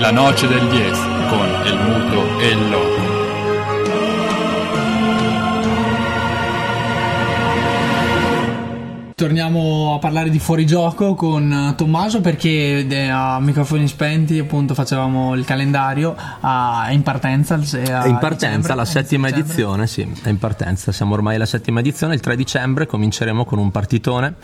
La noce del 10 con el muto e il loco. Torniamo a parlare di fuorigioco con Tommaso perché eh, a microfoni spenti appunto facevamo il calendario a, in partenza. a È in partenza la settima dicembre. edizione, sì, è in partenza, siamo ormai alla settima edizione, il 3 dicembre cominceremo con un partitone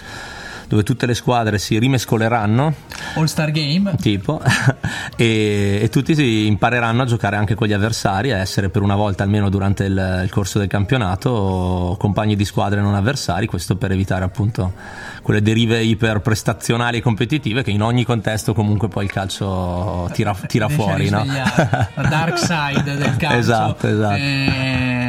dove tutte le squadre si rimescoleranno, All Star Game. tipo, e, e tutti si impareranno a giocare anche con gli avversari, a essere per una volta almeno durante il, il corso del campionato compagni di squadre non avversari, questo per evitare appunto quelle derive iperprestazionali e competitive che in ogni contesto comunque poi il calcio tira, tira fuori, no? La dark side del calcio. Esatto, esatto.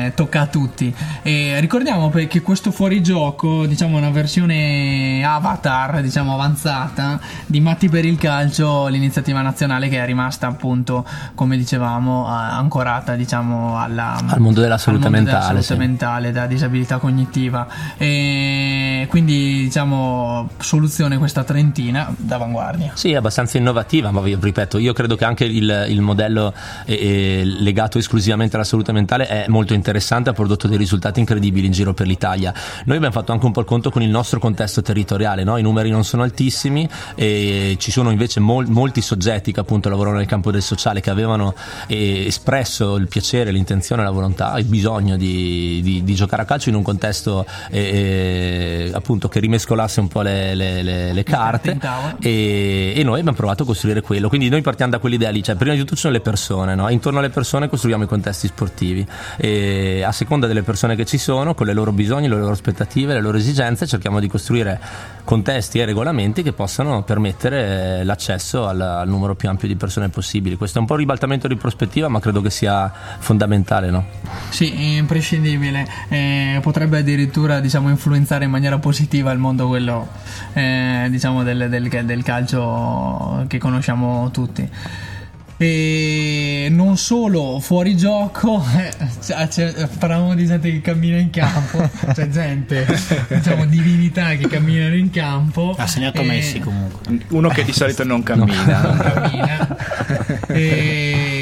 Eh, tocca a tutti. E ricordiamo che questo fuorigioco, diciamo una versione avatar, diciamo avanzata, di Matti per il calcio, l'iniziativa nazionale che è rimasta appunto, come dicevamo, ancorata diciamo alla, Al mondo della salute al mondo della mentale, salute sì. mentale, della disabilità cognitiva. E quindi diciamo soluzione questa trentina d'avanguardia. Sì, è abbastanza innovativa, ma vi ripeto, io credo che anche il, il modello eh, eh, legato esclusivamente alla salute mentale è molto interessante, ha prodotto dei risultati incredibili in giro per l'Italia. Noi abbiamo fatto anche un po' il conto con il nostro contesto territoriale, no? i numeri non sono altissimi e ci sono invece mol- molti soggetti che appunto lavorano nel campo del sociale che avevano eh, espresso il piacere, l'intenzione, la volontà, il bisogno di, di- di giocare a calcio in un contesto eh, eh, appunto che rimescolasse un po' le, le- le- le carte e, e noi abbiamo provato a costruire quello. Quindi noi partiamo da quell'idea lì, cioè prima di tutto ci sono le persone, no? intorno alle persone costruiamo i contesti sportivi e a seconda delle persone che ci sono, con le loro bisogni, le loro aspettative, le loro esigenze, cerchiamo di costruire contesti e regolamenti che possano permettere eh, l'accesso al, al numero più ampio di persone possibili. Questo è un po' un ribaltamento di prospettiva, ma credo che sia fondamentale. No? Sì, imprescindibile. Eh, potrebbe addirittura diciamo, influenzare in maniera positiva il mondo quello eh, diciamo, del, del- del calcio che conosciamo tutti. E non solo fuori gioco, eh, cioè, c'è- parlavamo di gente che cammina in campo, c'è gente, diciamo divinità che camminano in campo. Ha segnato E- Messi comunque. Uno che di solito non cammina. non cammina. E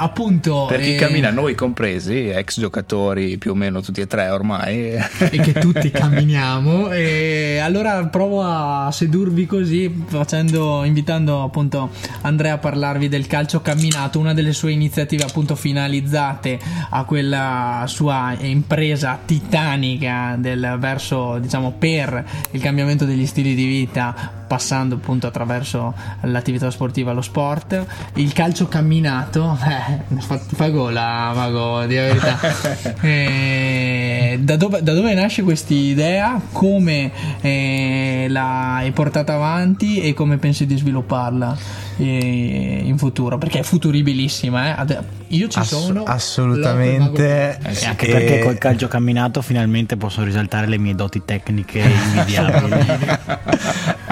appunto Per chi eh, cammina, noi compresi, ex giocatori più o meno tutti e tre ormai. e che tutti camminiamo e allora provo a sedurvi così facendo invitando appunto Andrea a parlarvi del calcio camminato una delle sue iniziative appunto finalizzate a quella sua impresa titanica del verso diciamo per il cambiamento degli stili di vita passando appunto attraverso l'attività sportiva lo sport il calcio camminato eh, fa, fa gola Mago di verità Eh, da, dove, da dove nasce questa idea come eh, l'hai portata avanti e come pensi di svilupparla eh, in futuro perché è futuribilissima eh. Io ci Ass- sono assolutamente. E anche E- perché col calcio camminato finalmente posso risaltare le mie doti tecniche invidiabili.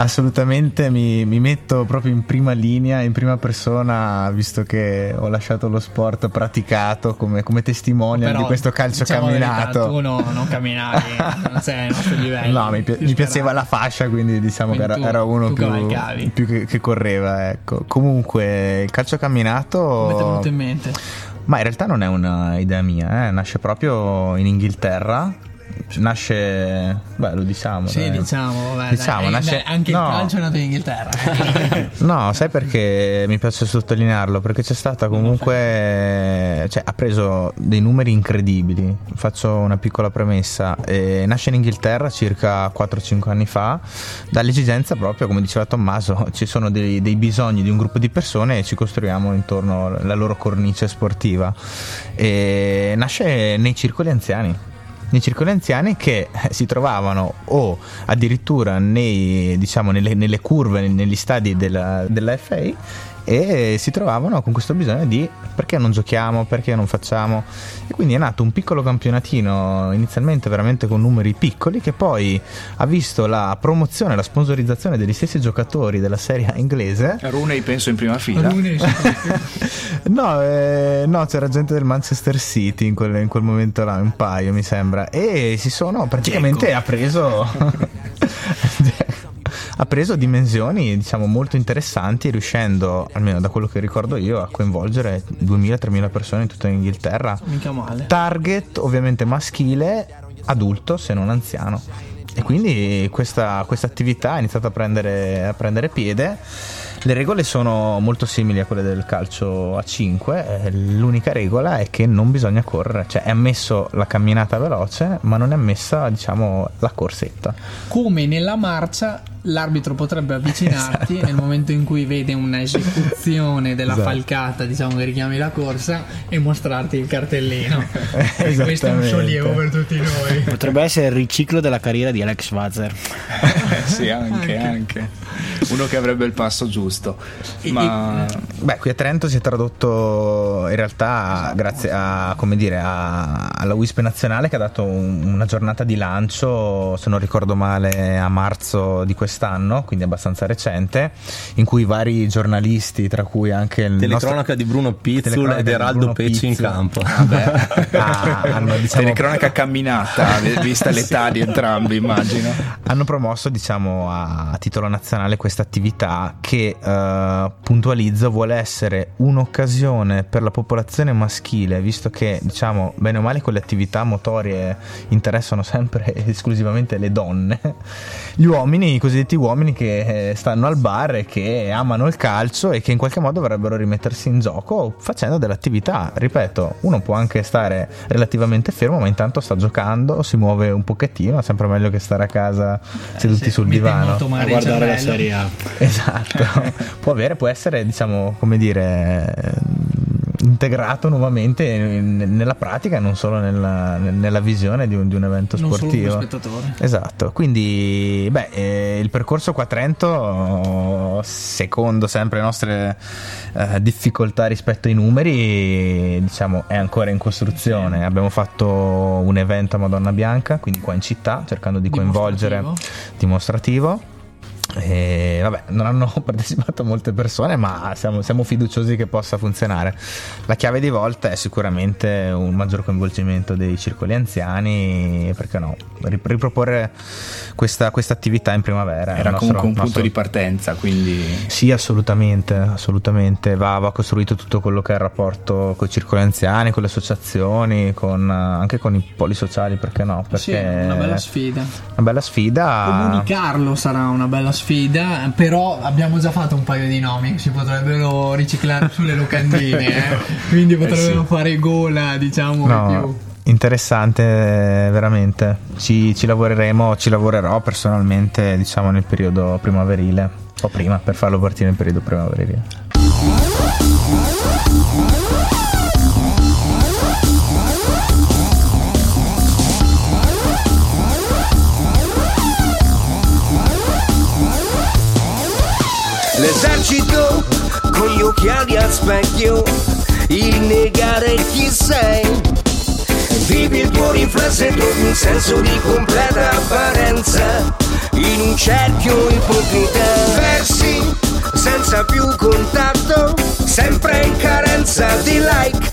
Assolutamente mi, mi metto proprio in prima linea, in prima persona, visto che ho lasciato lo sport praticato come, come testimonial Però, di questo calcio diciamo la verità, camminato. tu no- non camminavi non sei ai nostri livelli No, mi, mi piaceva la fascia, quindi diciamo Quindi che era, era uno più, più che, che correva. Ecco. Comunque, il calcio camminato. come ti è venuto in mente Ma in realtà non è un'idea mia, eh, nasce proprio in Inghilterra. Nasce, beh, lo diciamo. sì dai. diciamo, vabbè, Diciamo, dai, nasce- beh, anche no. il calcio è nato in Inghilterra No, sai perché mi piace sottolinearlo? Perché c'è stata comunque. Cioè, ha preso dei numeri incredibili. Faccio una piccola premessa. Eh, nasce in Inghilterra circa 4-5 anni fa, dall'esigenza proprio, come diceva Tommaso, ci sono dei, dei bisogni di un gruppo di persone e ci costruiamo intorno alla loro cornice sportiva. E nasce nei circoli anziani nei circoli anziani che eh, si trovavano o addirittura nei, diciamo, nelle, nelle curve, negli stadi della, della FA e si trovavano con questo bisogno di perché non giochiamo, perché non facciamo e quindi è nato un piccolo campionatino inizialmente veramente con numeri piccoli che poi ha visto la promozione, la sponsorizzazione degli stessi giocatori della serie inglese Rooney penso in prima fila. Rooney, No, eh, no, c'era gente del Manchester City in quel, in quel momento là, un paio mi sembra. E si sono praticamente ha preso. ha preso dimensioni diciamo molto interessanti riuscendo almeno da quello che ricordo io a coinvolgere 2000-3000 persone in tutta l'Inghilterra Mica male. target ovviamente maschile adulto se non anziano. E quindi questa, questa attività ha iniziato a prendere, a prendere piede. Le regole sono molto simili a quelle del calcio a 5 eh, l'unica regola è che non bisogna correre. Cioè è ammesso la camminata veloce ma non è ammessa diciamo la corsetta. Come nella marcia l'arbitro potrebbe avvicinarti Esatto. nel momento in cui vede un'esecuzione della Esatto. falcata, diciamo che richiami la corsa e mostrarti il cartellino. E questo è un Esattamente. sollievo per tutti noi. Potrebbe essere il riciclo della carriera di Alex Schwarzer. sì, anche, anche. Uno che avrebbe il passo giusto. Ma Beh, qui a Trento si è tradotto in realtà grazie a, come dire, a- alla WISP nazionale che ha dato un- una giornata di lancio, se non ricordo male, a marzo di quest'anno, quindi abbastanza recente, in cui vari giornalisti, tra cui anche il nostro... Telecronaca di Bruno Pizzul Telecronaca ed Eraldo Pecci in campo. Ah, hanno, diciamo, telecronaca camminata, vista l'età di entrambi, immagino. hanno promosso diciamo a, titolo nazionale questa attività che eh, puntualizzo vuole essere un'occasione per la popolazione maschile visto che diciamo bene o male con le attività motorie interessano sempre esclusivamente le donne gli uomini i cosiddetti uomini che eh, stanno al bar e che amano il calcio e che in qualche modo vorrebbero rimettersi in gioco facendo dell'attività ripeto uno può anche stare relativamente fermo ma intanto sta giocando si muove un pochettino è sempre meglio che stare a casa seduti Se sul divano A guardare la. Serie A. esatto può avere può essere diciamo come dire eh, integrato nuovamente nella pratica non solo nella, nella visione di un, di un evento Non solo sportivo come spettatore. Esatto, quindi beh, eh, il percorso qua a Trento, secondo sempre le nostre eh, difficoltà rispetto ai numeri, diciamo è ancora in costruzione. Abbiamo fatto un evento a Madonna Bianca, quindi qua in città, cercando di coinvolgere dimostrativo. E vabbè, non hanno partecipato molte persone, ma siamo, siamo fiduciosi che possa funzionare. La chiave di volta è sicuramente un maggior coinvolgimento dei circoli anziani, perché no, rip- riproporre questa, questa attività in primavera. Era nostro- comunque un punto nostro- di partenza, quindi Sì, assolutamente, assolutamente. Va, va costruito tutto quello che è il rapporto con i circoli anziani, con le associazioni, con, eh, anche con i poli sociali, perché no? Perché Sì, è una bella sfida. una bella sfida. Comunicarlo sarà una bella sfida, però abbiamo già fatto un paio di nomi che si potrebbero riciclare sulle locandine, eh. quindi potrebbero fare gola, diciamo, No, interessante, eh, veramente. Ci, ci lavoreremo, ci lavorerò personalmente, diciamo, nel periodo primaverile. O prima, per farlo partire nel periodo primaverile. L'esercito con gli occhiali a specchio, il negare chi sei. Vivi il tuo riflesso e trovi un senso di completa apparenza in un cerchio ipocrita. Versi senza più contatto, sempre in carenza di like.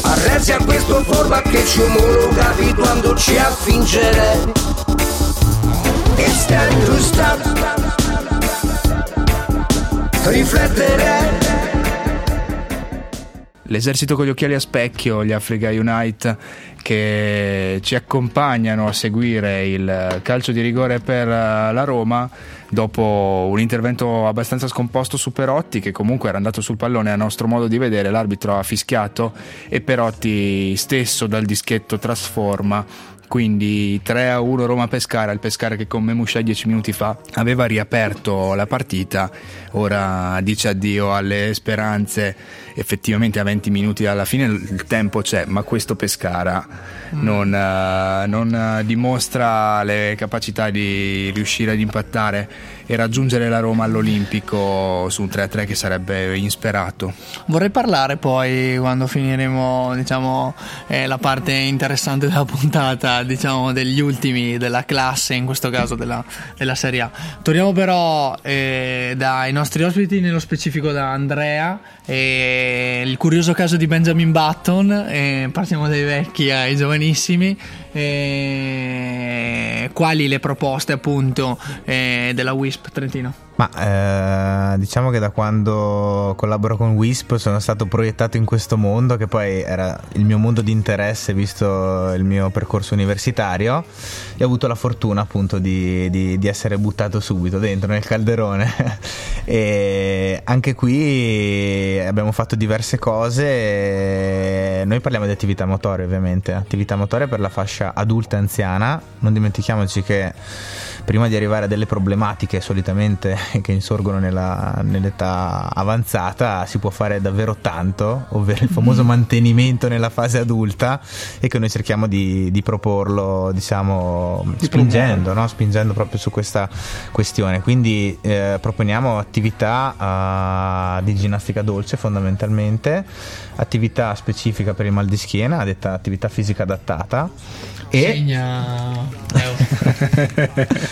Arresi a questo format che ci omologa abituandoci a fingere. It's time to stop riflettere. L'esercito con gli occhiali a specchio, gli Africa Unite che ci accompagnano a seguire il calcio di rigore per eh, la Roma dopo un intervento abbastanza scomposto su Perotti che comunque era andato sul pallone a nostro modo di vedere l'arbitro ha fischiato e Perotti stesso dal dischetto trasforma quindi 3 a 1 Roma Pescara, il Pescara che con Memusha 10 minuti fa aveva riaperto la partita, ora dice addio alle speranze, effettivamente a 20 minuti alla fine il tempo c'è, ma questo Pescara non, eh, non, eh, dimostra le capacità di riuscire ad impattare e raggiungere la Roma all'Olimpico su un 3-3 che sarebbe insperato. Vorrei parlare poi quando finiremo diciamo, eh, la parte interessante della puntata diciamo, degli ultimi della classe, in questo caso della, della Serie A. Torniamo però eh, dai nostri ospiti, nello specifico da Andrea, e il curioso caso di Benjamin Button, e partiamo dai vecchi ai giovanissimi. eh, quali le proposte appunto eh, della WISP Trentino? Ma eh, diciamo che da quando collaboro con Wisp sono stato proiettato in questo mondo che poi era il mio mondo di interesse visto il mio percorso universitario e ho avuto la fortuna appunto di, di- di essere buttato subito dentro nel calderone. E anche qui abbiamo fatto diverse cose. Noi parliamo di attività motorie ovviamente. Attività motorie per la fascia adulta e anziana. Non dimentichiamoci che prima di arrivare a delle problematiche solitamente che insorgono nella- nell'età avanzata si può fare davvero tanto, ovvero il famoso mantenimento nella fase adulta e che noi cerchiamo di, di proporlo, diciamo, spingendo, no? spingendo proprio su questa questione. Quindi eh, proponiamo attività eh, di ginnastica dolce fondamentalmente, attività specifica per il mal di schiena, detta attività fisica adattata e Segna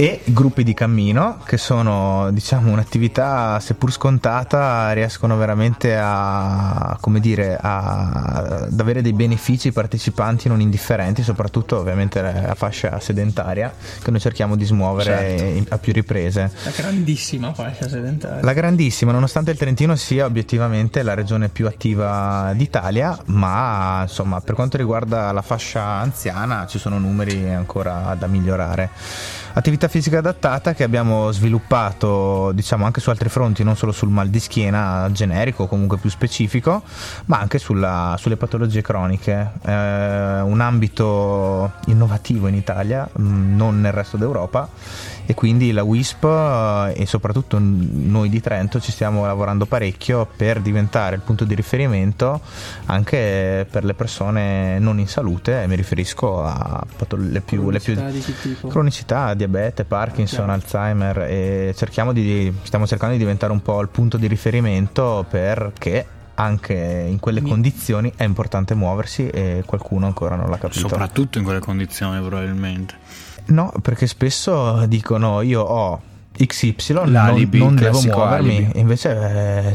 e gruppi di cammino che sono diciamo un'attività seppur scontata riescono veramente a come dire a, ad avere dei benefici partecipanti non indifferenti soprattutto ovviamente la fascia sedentaria che noi cerchiamo di smuovere in- a più riprese La grandissima fascia sedentaria. la grandissima, nonostante il Trentino sia obiettivamente la regione più attiva d'Italia, ma insomma per quanto riguarda la fascia anziana ci sono numeri ancora da migliorare. Attività fisica adattata che abbiamo sviluppato diciamo anche su altri fronti, non solo sul mal di schiena generico o comunque più specifico, ma anche sulla- sulle patologie croniche. Eh, un ambito innovativo in Italia, mh, non nel resto d'Europa e quindi la WISP eh, e soprattutto noi di Trento ci stiamo lavorando parecchio per diventare il punto di riferimento anche per le persone non in salute, mi riferisco a patolo- le più, le più Cronicità di diabete, Parkinson, Alzheimer e cerchiamo di, stiamo cercando di diventare un po' il punto di riferimento perché anche in quelle Mi- condizioni è importante muoversi e qualcuno ancora non l'ha capito. Soprattutto in quelle condizioni, probabilmente. No, perché spesso dicono io ho XY, non, L'alibi, non devo muovermi. alibi. Invece eh,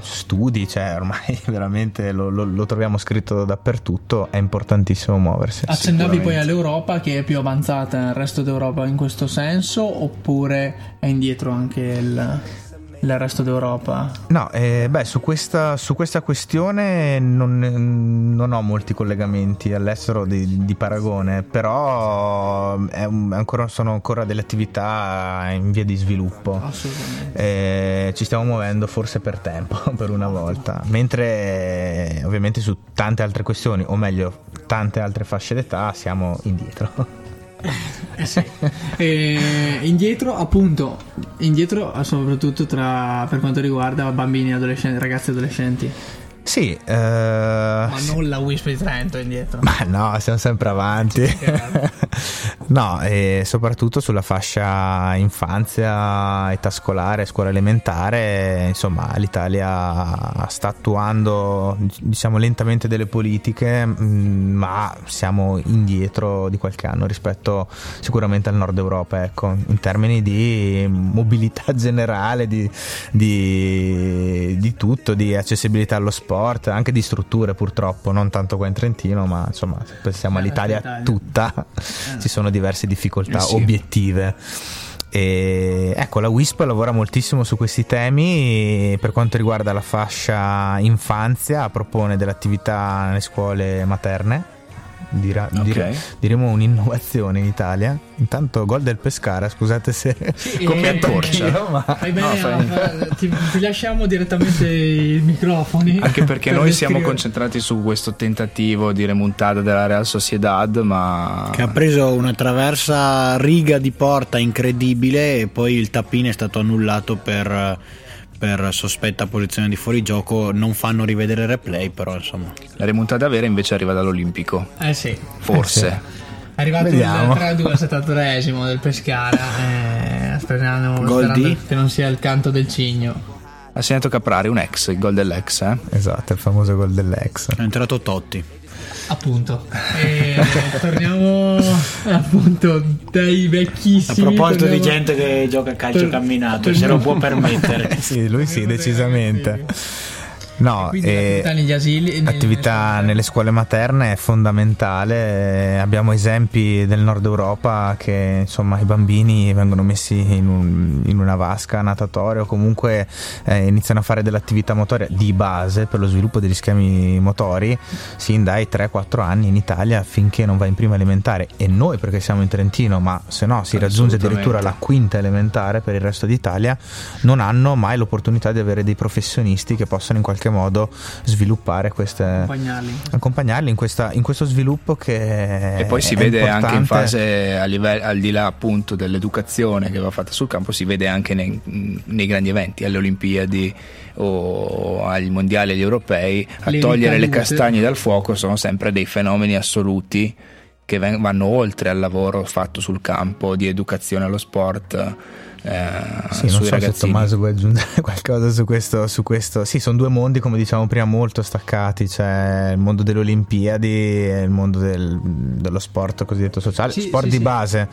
studi, cioè ormai veramente lo, lo- lo troviamo scritto dappertutto, è importantissimo muoversi. Accennavi poi all'Europa che è più avanzata nel resto d'Europa in questo senso oppure è indietro anche il, il resto d'Europa? No, eh, beh, su questa, su questa questione non, non ho molti collegamenti all'estero di, di paragone, però è un- ancora- sono ancora delle attività in via di sviluppo. Assolutamente. Eh, ci stiamo muovendo forse per tempo, per una volta, mentre eh, ovviamente su tante altre questioni, o meglio, tante altre fasce d'età siamo indietro. Eh sì. E indietro, appunto, indietro soprattutto tra, per quanto riguarda bambini, adolescenti, ragazzi e adolescenti. Sì, eh, Ma non la Wisp di Trento indietro. Ma no, siamo sempre avanti. no, e soprattutto sulla fascia infanzia, età scolare, scuola elementare, insomma, l'Italia sta attuando, diciamo, lentamente delle politiche, mh, ma siamo indietro di qualche anno rispetto sicuramente al nord Europa, ecco, in termini di mobilità generale, di, di, di tutto, di accessibilità allo sport, anche di strutture purtroppo, non tanto qua in Trentino, ma insomma pensiamo Eh, all'Italia l'Italia. tutta, ci sono diverse difficoltà Eh sì. obiettive. E ecco, la WISP lavora moltissimo su questi temi. Per quanto riguarda la fascia infanzia, propone delle attività nelle scuole materne. Dira- Ok. dire- diremo un'innovazione in Italia. Intanto, gol del Pescara. Scusate se Come Eh, accorcia. io, ma Fai bene, No, fai- ti, ti lasciamo direttamente i microfoni. Anche perché per noi siamo descrivere- concentrati su questo tentativo di remontata della Real Sociedad, ma Che ha preso una traversa riga di porta incredibile e poi il tappino è stato annullato per, per sospetta posizione di fuorigioco. Non fanno rivedere il replay, però insomma. la remontata vera invece arriva dall'Olimpico. Eh sì. Forse. È arrivato Vediamo. il 3-2 al 73esimo del Pescara. Eh, sperando, Gol sperando di? che non sia il canto del cigno. Ha segnato Caprari, un ex, il gol dell'ex, eh? esatto, il famoso gol dell'ex. È entrato Totti. Appunto. E torniamo appunto dai A vecchissimi. proposito di torniamo- gente che gioca a calcio tor- camminato, torniamo- se lo può permettere. Sì, lui sì, decisamente. No, eh, l'attività negli asili nelle- attività nelle scuole materne è fondamentale. Abbiamo esempi del nord Europa che insomma i bambini vengono messi in, un- in una vasca natatoria o comunque eh, iniziano a fare dell'attività motoria di base per lo sviluppo degli schemi motori sin dai 3-4 anni in Italia finché non va in prima elementare e noi perché siamo in Trentino ma se no si raggiunge addirittura la quinta elementare per il resto d'Italia non hanno mai l'opportunità di avere dei professionisti che possano in qualche modo sviluppare queste accompagnarli. accompagnarli in, questa- in questo sviluppo che E poi si è vede anche in importante. fase a livello, al di là appunto dell'educazione che va fatta sul campo, si vede anche nei, nei grandi eventi, alle Olimpiadi o agli mondiali agli europei, a Le togliere le castagne dal fuoco sono sempre dei fenomeni assoluti che vanno oltre al lavoro fatto sul campo di educazione allo sport. eh, Sì, non so se ragazzini. Tommaso vuoi aggiungere qualcosa su questo, su questo. Sì, sono due mondi, come diciamo prima, molto staccati. C'è il mondo delle Olimpiadi e il mondo del- dello sport cosiddetto sociale. Sì, sport sì, di sì. base.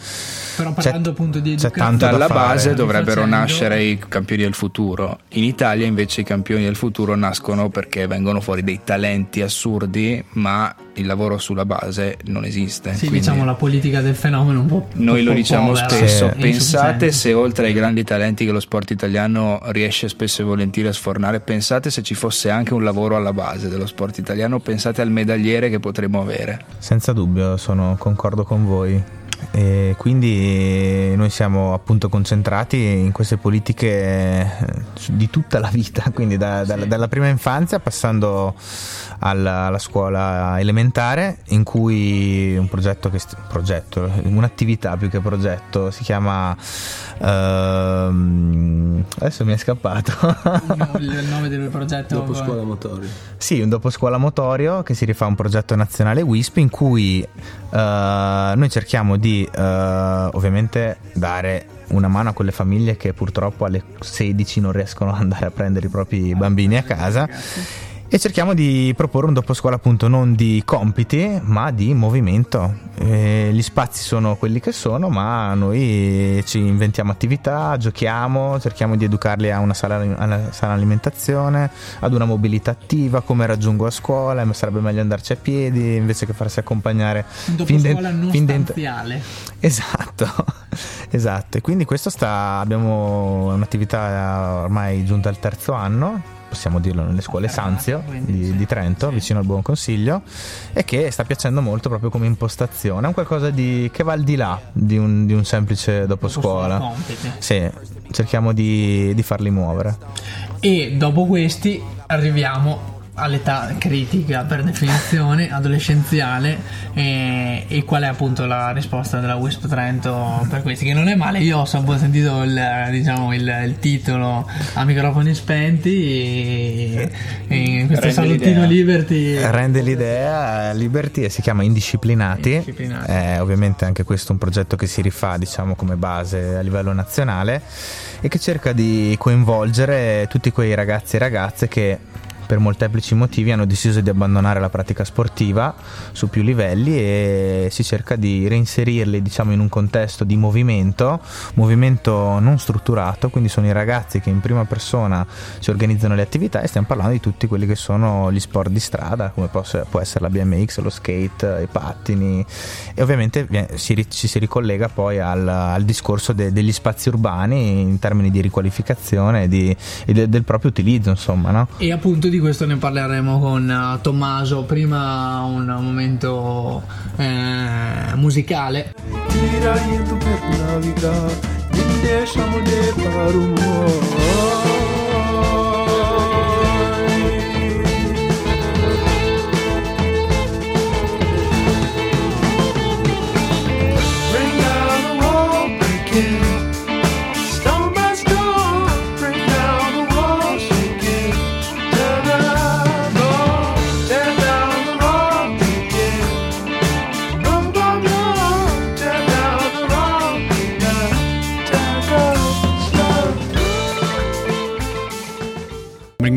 Però parlando appunto di c'è educazione- tanto da Dalla fare. base dovrebbero Facendo- nascere i campioni del futuro. In Italia invece i campioni del futuro nascono perché vengono fuori dei talenti assurdi, ma il lavoro sulla base non esiste. Sì, Quindi diciamo la politica del fenomeno un po'. noi un lo po' diciamo povera spesso, e pensate se oltre ai grandi talenti che lo sport italiano riesce spesso e volentieri a sfornare, pensate se ci fosse anche un lavoro alla base dello sport italiano, pensate al medagliere che potremmo avere. Senza dubbio, sono concordo con voi. E quindi noi siamo appunto concentrati in queste politiche eh, di tutta la vita, quindi da- dalla- dalla prima infanzia passando alla, alla scuola elementare in cui un progetto, che progetto, un'attività più che progetto si chiama ehm, adesso mi è scappato. Il nome del progetto Dopo scuola motorio. sì, un doposcuola motorio che si rifà a un progetto nazionale WISP in cui eh, noi cerchiamo di eh, ovviamente dare una mano a quelle famiglie che purtroppo alle 16 non riescono ad andare a prendere i propri bambini a casa e cerchiamo di proporre un doposcuola appunto non di compiti ma di movimento. Eh, gli spazi sono quelli che sono ma noi ci inventiamo attività, giochiamo, cerchiamo di educarli a una sana alimentazione, ad una mobilità attiva, come raggiungo a scuola, sarebbe meglio andarci a piedi invece che farsi accompagnare Un dopo fin scuola non fin dentro-. Esatto, esatto. E quindi questo sta. Abbiamo un'attività ormai giunta al terzo anno. Possiamo dirlo nelle scuole Sanzio di, di Trento, sì. vicino al Buon Consiglio, e che sta piacendo molto proprio come impostazione. È un qualcosa di, che va al di là di un, di un semplice dopo scuola. Sì, cerchiamo di, di farli muovere. E dopo questi arriviamo all'età critica per definizione, adolescenziale e, e qual è appunto la risposta della Wisp Trento per questi che non è male, io ho sempre sentito il, diciamo, il, il titolo a microfoni spenti e, e questo Rende salottino l'idea. Liberty Rende l'idea Liberty e si chiama Indisciplinati. Indisciplinati. È ovviamente anche questo un progetto che si rifà, diciamo, come base a livello nazionale e che cerca di coinvolgere tutti quei ragazzi e ragazze che per molteplici motivi hanno deciso di abbandonare la pratica sportiva su più livelli e si cerca di reinserirli diciamo in un contesto di movimento, movimento non strutturato, quindi sono i ragazzi che in prima persona si organizzano le attività e stiamo parlando di tutti quelli che sono gli sport di strada, come può essere la BMX, lo skate, i pattini e ovviamente ci si ricollega poi al, al discorso de- degli spazi urbani in termini di riqualificazione e, di- e de- del proprio utilizzo, insomma, no? E appunto di questo ne parleremo con eh, Tommaso. Prima un momento eh, musicale. Tiraindo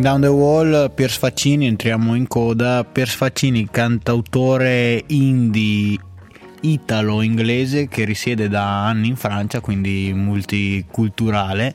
Down the Wall, Piers Faccini, entriamo in coda. Piers Faccini, cantautore indie italo-inglese che risiede da anni in Francia, quindi multiculturale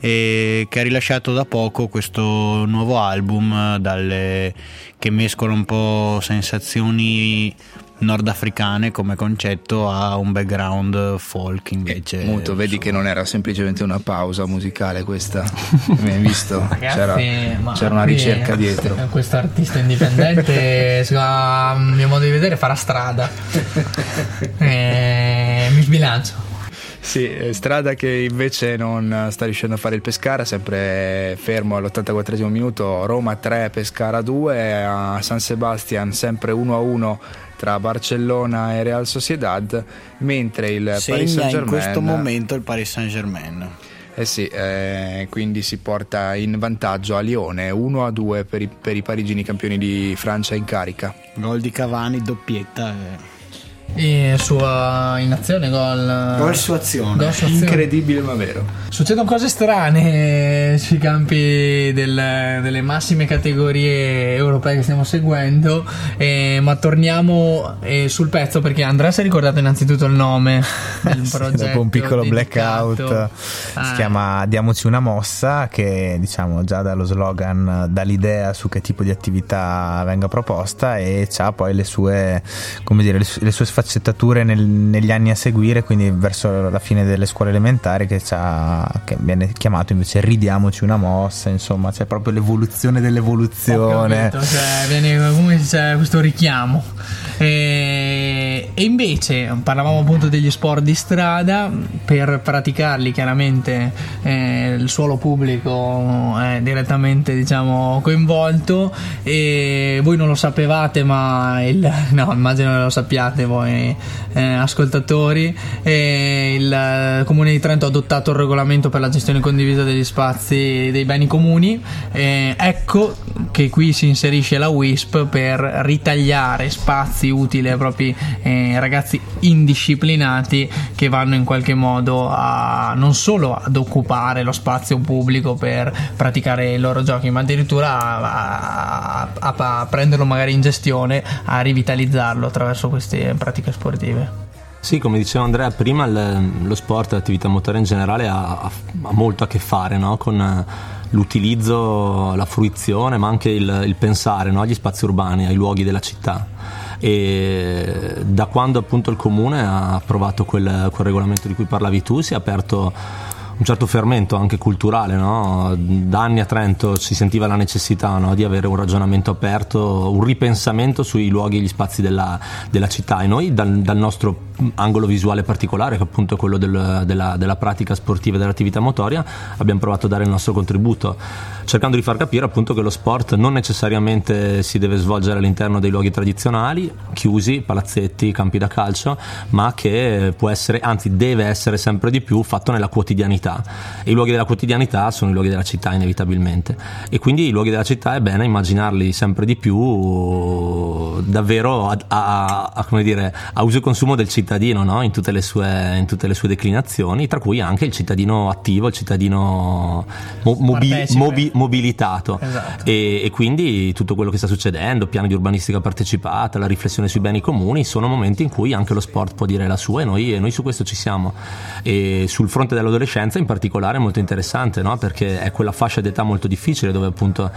e che ha rilasciato da poco questo nuovo album dalle- che mescola un po' sensazioni nordafricane come concetto a un background folk invece. Muto, vedi che non era semplicemente una pausa musicale questa. Mi hai visto? C'era, ma c'era una ricerca eh, dietro. Questo artista indipendente, a mio modo di vedere, farà strada. Eh, mi sbilancio. Sì, eh, Strada che invece non sta riuscendo a fare il Pescara, sempre fermo all'84 minuto, Roma 3, Pescara 2, a San Sebastian sempre 1-1 tra Barcellona e Real Sociedad, mentre il Paris Segna in Saint-Germain questo momento il Paris Saint-Germain. Eh sì, eh, quindi si porta in vantaggio a Lione 1-2 per i, per i parigini campioni di Francia in carica. Gol di Cavani, doppietta. eh. E sua in azione gol. Gol su azione. Gol su azione. Incredibile ma vero. Succedono cose strane sui campi del- delle massime categorie europee che stiamo seguendo, eh, ma torniamo eh, sul pezzo perché Andrea si è ricordato innanzitutto il nome del Sì, progetto. dopo un piccolo dedicato blackout a- si chiama Diamoci una mossa che diciamo già dallo slogan dà l'idea su che tipo di attività venga proposta e ha poi le sue come dire le, su- le sue sfaccettature nel- negli anni a seguire quindi verso la fine delle scuole elementari che, che viene chiamato invece ridiamoci una mossa insomma c'è proprio l'evoluzione dell'evoluzione cioè, viene come c'è questo richiamo. E, e invece parlavamo appunto degli sport di strada, per praticarli chiaramente eh, il suolo pubblico è direttamente diciamo coinvolto e voi non lo sapevate ma il, no immagino che lo sappiate voi eh, ascoltatori. E il Comune di Trento ha adottato il regolamento per la gestione condivisa degli spazi dei beni comuni. Eh, ecco che qui si inserisce la WISP per ritagliare spazi utili ai propri eh, ragazzi indisciplinati che vanno in qualche modo a non solo ad occupare lo spazio pubblico per praticare i loro giochi ma addirittura a- a- a prenderlo magari in gestione a rivitalizzarlo attraverso queste pratiche sportive Sì, come diceva Andrea prima, lo sport, l'attività motoria in generale ha, ha- ha molto a che fare no? con eh, l'utilizzo, la fruizione, ma anche il, il pensare no? agli spazi urbani, ai luoghi della città. E da quando appunto il comune ha approvato quel, quel regolamento di cui parlavi tu, si è aperto un certo fermento anche culturale, no? da anni a Trento si sentiva la necessità no? di avere un ragionamento aperto, un ripensamento sui luoghi e gli spazi della, della città e noi dal, dal nostro angolo visuale particolare, che appunto è quello del- della, della pratica sportiva e dell'attività motoria, abbiamo provato a dare il nostro contributo, cercando di far capire appunto che lo sport non necessariamente si deve svolgere all'interno dei luoghi tradizionali, chiusi, palazzetti, campi da calcio, ma che può essere, anzi deve essere sempre di più fatto nella quotidianità. E i luoghi della quotidianità sono i luoghi della città inevitabilmente. E quindi i luoghi della città è bene immaginarli sempre di più davvero a, a- a- come dire, a uso e consumo del cittadino no? in, tutte le sue, in tutte le sue declinazioni, tra cui anche il cittadino attivo, il cittadino mo- mobi- mobi- mobilitato. Esatto. E, e quindi tutto quello che sta succedendo, piani di urbanistica partecipata, la riflessione sui beni comuni, sono momenti in cui anche lo sport può dire la sua e noi, e noi su questo ci siamo. E sul fronte dell'adolescenza in particolare è molto interessante, no? perché è quella fascia d'età molto difficile dove appunto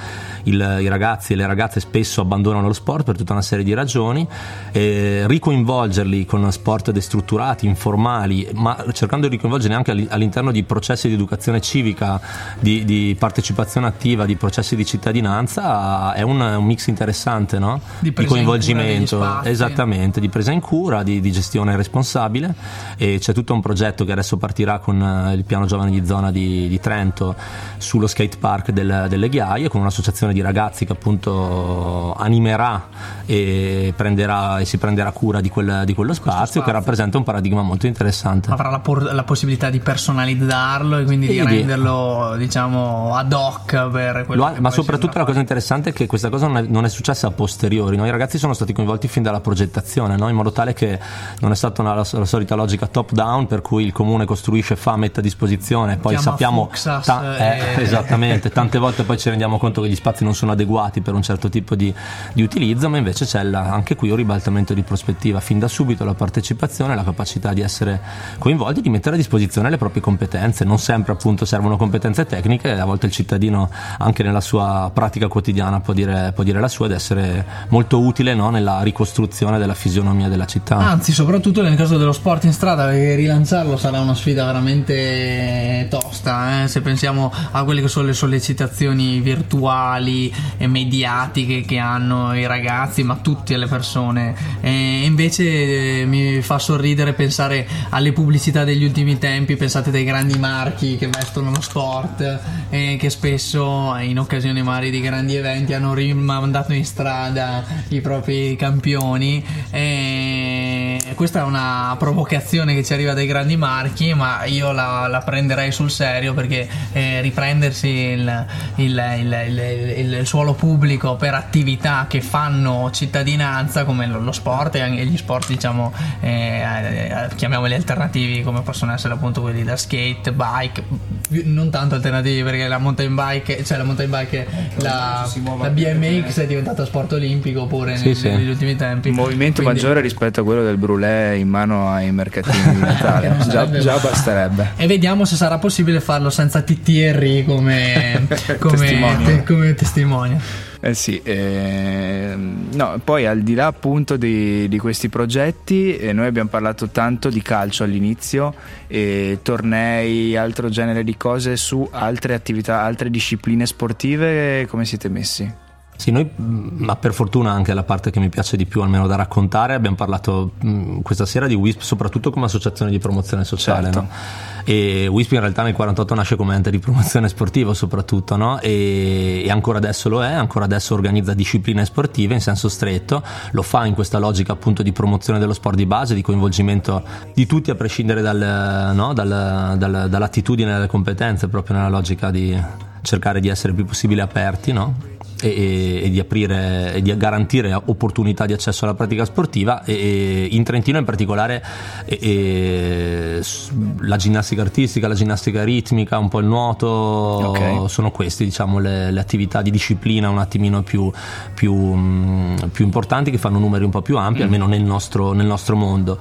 il- i ragazzi e le ragazze spesso abbandonano lo sport per tutta una serie di ragioni, e ricoinvolgerli con sport destrutturati, informali, ma cercando di ricoinvolgerli anche alli- all'interno di processi di educazione civica, di, di partecipazione attiva, di processi di cittadinanza, è un, un mix interessante no? Di degli coinvolgimento, esattamente, di presa in cura, di, di gestione responsabile e c'è tutto un progetto che adesso partirà con eh, il piano giovani di zona di, di Trento sullo skate park del- delle Ghiaie con un'associazione di ragazzi che appunto animerà e, prenderà, e si prenderà cura di, quel- di quello spazio, che rappresenta un paradigma molto interessante. avrà la, por- la possibilità di personalizzarlo e quindi Sì, di di- renderlo diciamo ad hoc per quello Lo ha- ma soprattutto la cosa interessante è che questa cosa non è, non è successa a posteriori, no? i ragazzi sono stati coinvolti fin dalla progettazione, no? in modo tale che non è stata una- la, la solita logica top down per cui il comune costruisce, fa, mette a disposizione, poi Chiama sappiamo ta- eh. eh, esattamente, tante volte poi ci rendiamo conto che gli spazi non sono adeguati per un certo tipo di, di utilizzo, ma invece c'è la- anche qui un ribaltamento di prospettiva, fin da subito la partecipazione, la capacità di essere coinvolti, di mettere a disposizione le proprie competenze. Non sempre appunto servono competenze tecniche, a volte il cittadino anche nella sua pratica quotidiana può dire, può dire la sua ed essere molto utile no, nella ricostruzione della fisionomia della città. Anzi, soprattutto nel caso dello sport in strada, perché rilanciarlo sarà una sfida veramente tosta. eh. Se pensiamo a quelle che sono le sollecitazioni virtuali e mediatiche che hanno i ragazzi, ma tutte le persone. E invece eh, mi fa sorridere pensare alle pubblicità degli ultimi tempi. Pensate dei grandi marchi che vestono lo sport e che spesso in occasione magari di grandi eventi hanno rimandato in strada i propri campioni. E questa è una provocazione che ci arriva dai grandi marchi, ma io la, la prenderei sul serio perché eh, riprendersi il, il- il- il- il- il suolo pubblico per attività che fanno cittadinanza come lo, lo sport e anche gli sport, diciamo, eh, eh, chiamiamoli alternativi, come possono essere appunto quelli da skate, bike, non tanto alternativi perché la mountain bike, cioè la mountain bike, la, la BMX è diventata sport olimpico pure Sì, neg- sì. negli ultimi tempi. Un movimento Quindi- maggiore rispetto a quello del brulè in mano ai mercatini di Natale. Già, già basterebbe. E vediamo se sarà possibile farlo senza TTR come, come, come testimone. Eh sì, ehm, no, poi al di là appunto di, di questi progetti, eh, noi abbiamo parlato tanto di calcio all'inizio, tornei, altro genere di cose su altre attività, altre discipline sportive, come siete messi? Sì, noi, ma per fortuna anche la parte che mi piace di più, almeno da raccontare, abbiamo parlato mh, questa sera di WISP soprattutto come associazione di promozione sociale. Certo. no? E WISP in realtà nel 48 nasce come ente di promozione sportiva soprattutto, no? e, e ancora adesso lo è, ancora adesso organizza discipline sportive in senso stretto, lo fa in questa logica appunto di promozione dello sport di base, di coinvolgimento di tutti a prescindere dal, no? dal- dal- dall'attitudine e dalle competenze, proprio nella logica di cercare di essere il più possibile aperti, no? E, e- di aprire e di garantire opportunità di accesso alla pratica sportiva. E, e in Trentino in particolare la ginnastica artistica, la ginnastica ritmica, un po' il nuoto Ok. sono queste diciamo le, le attività di disciplina un attimino più, più, mh, più importanti che fanno numeri un po' più ampi almeno nel nostro, nel nostro mondo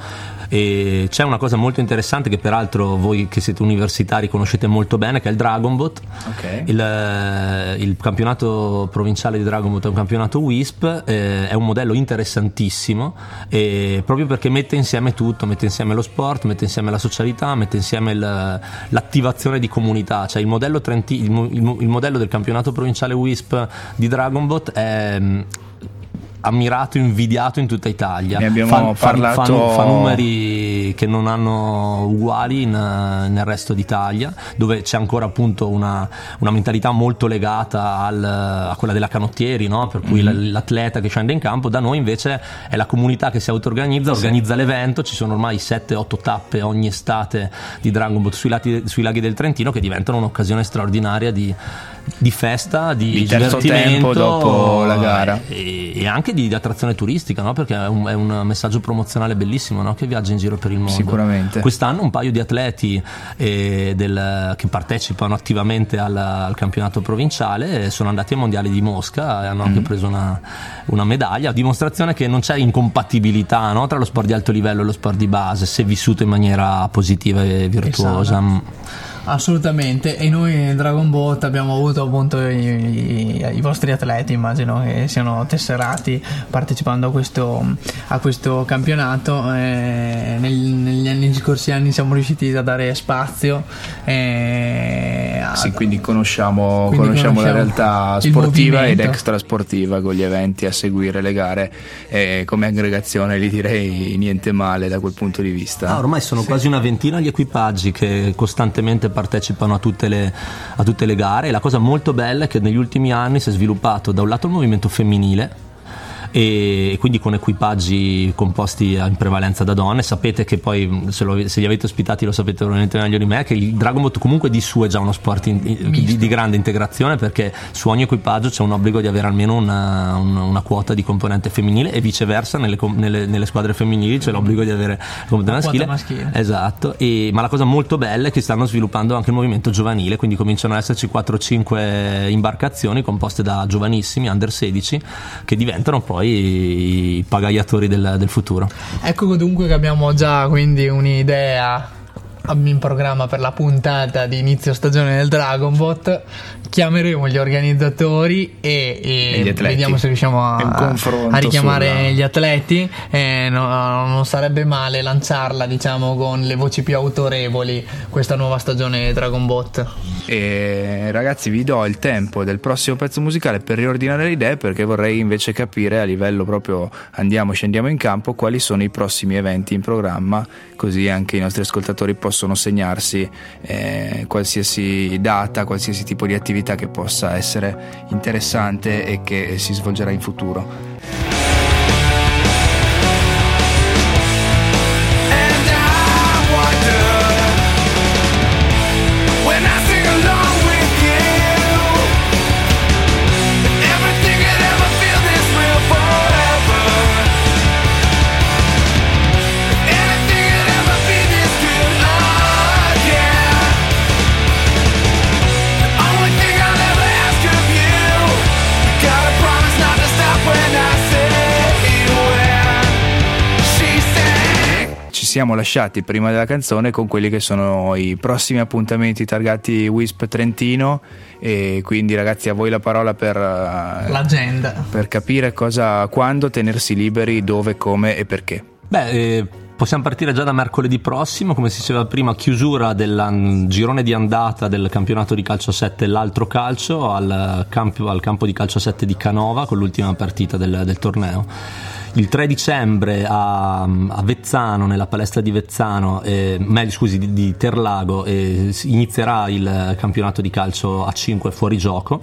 e c'è una cosa molto interessante che peraltro voi che siete universitari conoscete molto bene che è il Dragon Boat Ok. il, eh, il campionato provinciale di Dragon Boat è un campionato WISP, eh, è un modello interessantissimo eh, proprio perché mette insieme tutto, mette insieme lo sport, mette insieme la socialità, mette insieme il- l'attivazione di comunità, cioè il modello, trenti- il il mo- il modello del campionato provinciale WISP di Dragon Boat è ammirato, invidiato in tutta Italia. Ne abbiamo Fa- fa- parlato- fa nu- fa numeri che non hanno uguali in, nel resto d'Italia, dove c'è ancora appunto una, una mentalità molto legata al- a quella della canottieri, no? per cui Mhm. l- l'atleta che scende in campo, da noi invece è la comunità che si auto-organizza, organizza l'evento, ci sono ormai 7-8 tappe ogni estate di Dragon Boat sui, lati- sui laghi del Trentino che diventano un'occasione straordinaria di, di festa, di, Di terzo divertimento tempo dopo la gara. e, e anche di, di attrazione turistica, no? perché è un, è un messaggio promozionale bellissimo no? che viaggia in giro per il mondo. Sicuramente. Quest'anno un paio di atleti eh, del- che partecipano attivamente al, al campionato provinciale eh, sono andati ai mondiali di Mosca e hanno Mm. anche preso una, una medaglia, dimostrazione che non c'è incompatibilità no? tra lo sport di alto livello e lo sport di base, se vissuto in maniera positiva e virtuosa. sana. Assolutamente, e noi in Dragon Boat abbiamo avuto appunto i, i- i vostri atleti, immagino che siano tesserati partecipando a questo, a questo campionato. e nel- negli anni scorsi anni siamo riusciti a dare spazio. e a- Sì, quindi conosciamo, Quindi conosciamo la conosciamo realtà il sportiva ed extrasportiva con gli eventi a seguire le gare e come aggregazione li direi niente male da quel punto di vista. Ah, ormai sono quasi una ventina gli equipaggi che costantemente partecipano a tutte, le, a tutte le gare. E la cosa molto bella è che negli ultimi anni si è sviluppato da un lato il movimento femminile e quindi con equipaggi composti in prevalenza da donne. Sapete che poi se, lo- se li avete ospitati lo sapete probabilmente meglio di me che il Dragon Boat comunque di su è già uno sport in- in- di, di grande integrazione perché su ogni equipaggio c'è un obbligo di avere almeno una, una- una quota di componente femminile e viceversa nelle, nelle- nelle squadre femminili c'è l'obbligo di avere componente maschile, maschile. esatto. E- ma la cosa molto bella è che stanno sviluppando anche il movimento giovanile quindi cominciano ad esserci 4-5 imbarcazioni composte da giovanissimi under 16 che diventano poi poi i pagaiatori del, del futuro. Ecco dunque che abbiamo già quindi un'idea in programma per la puntata di inizio stagione del Dragonbot. Chiameremo gli organizzatori e, e E vediamo se riusciamo a, a richiamare sulla- gli atleti. Eh, no- non sarebbe male lanciarla, diciamo, con le voci più autorevoli questa nuova stagione Dragonbot. E ragazzi, vi do il tempo del prossimo pezzo musicale per riordinare le idee perché vorrei invece capire a livello proprio andiamo, scendiamo in campo quali sono i prossimi eventi in programma, così anche i nostri ascoltatori possono segnarsi eh, qualsiasi data, qualsiasi tipo di attività che possa essere interessante e che si svolgerà in futuro. Siamo lasciati prima della canzone con quelli che sono i prossimi appuntamenti targati Wisp Trentino e quindi ragazzi a voi la parola per, eh, L'agenda. per capire cosa, quando tenersi liberi, dove, come e perché. Beh, eh, possiamo partire già da mercoledì prossimo, come si diceva prima, chiusura del girone di andata del campionato di calcio 7 l'altro calcio al campo, al campo di calcio 7 di Canova con l'ultima partita del, del torneo. Il 3 dicembre a, a Vezzano, nella palestra di Vezzano, eh, meglio scusi, di, di Terlago, eh, inizierà il campionato di calcio a 5 fuori gioco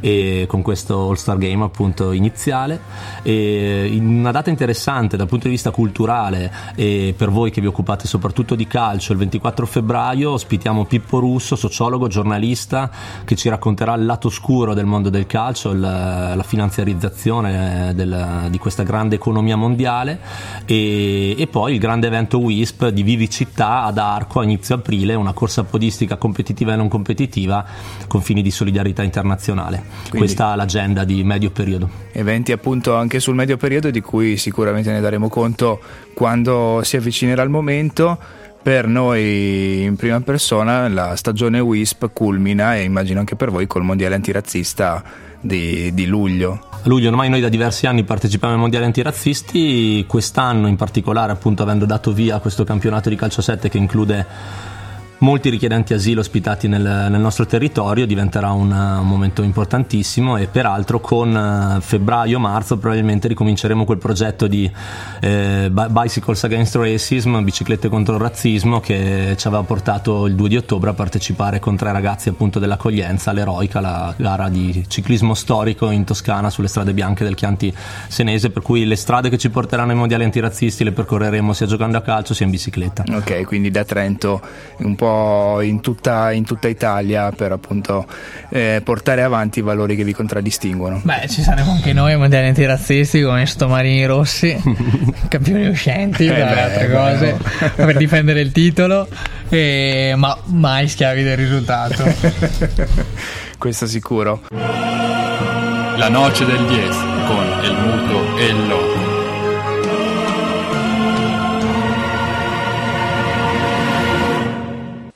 e con questo All-Star Game appunto iniziale. In una data interessante dal punto di vista culturale e per voi che vi occupate soprattutto di calcio, il 24 febbraio ospitiamo Pippo Russo, sociologo, giornalista, che ci racconterà il lato scuro del mondo del calcio, il- la finanziarizzazione del- di questa grande economia mondiale e, e poi il grande evento WISP di Vivi Città ad Arco a inizio aprile, una corsa podistica competitiva e non competitiva con fini di solidarietà internazionale. Questa è l'agenda di medio periodo. Eventi appunto anche sul medio periodo di cui sicuramente ne daremo conto quando si avvicinerà il momento. Per noi in prima persona la stagione WISP culmina e immagino anche per voi col mondiale antirazzista di, di luglio. A luglio ormai noi da diversi anni partecipiamo ai mondiali antirazzisti, quest'anno in particolare appunto avendo dato via questo campionato di calcio 7 che include molti richiedenti asilo ospitati nel, nel nostro territorio diventerà un, un momento importantissimo e peraltro con uh, febbraio-marzo probabilmente ricominceremo quel progetto di eh, Bi- Bicycles Against Racism, biciclette contro il razzismo che ci aveva portato il 2 di ottobre a partecipare con tre ragazzi appunto dell'accoglienza all'Eroica, la gara di ciclismo storico in Toscana sulle strade bianche del Chianti Senese per cui le strade che ci porteranno ai mondiali antirazzisti le percorreremo sia giocando a calcio sia in bicicletta. Ok, quindi da Trento un po' in tutta, in tutta Italia per appunto eh, portare avanti i valori che vi contraddistinguono. Beh, ci saremo anche noi mondiali antirazzisti come Stomarini Rossi, campioni uscenti, Eh tra le beh, altre beh, cose, no. per difendere il titolo, e- ma mai schiavi del risultato. Questo sicuro. La noce del 10 con el muto e lo.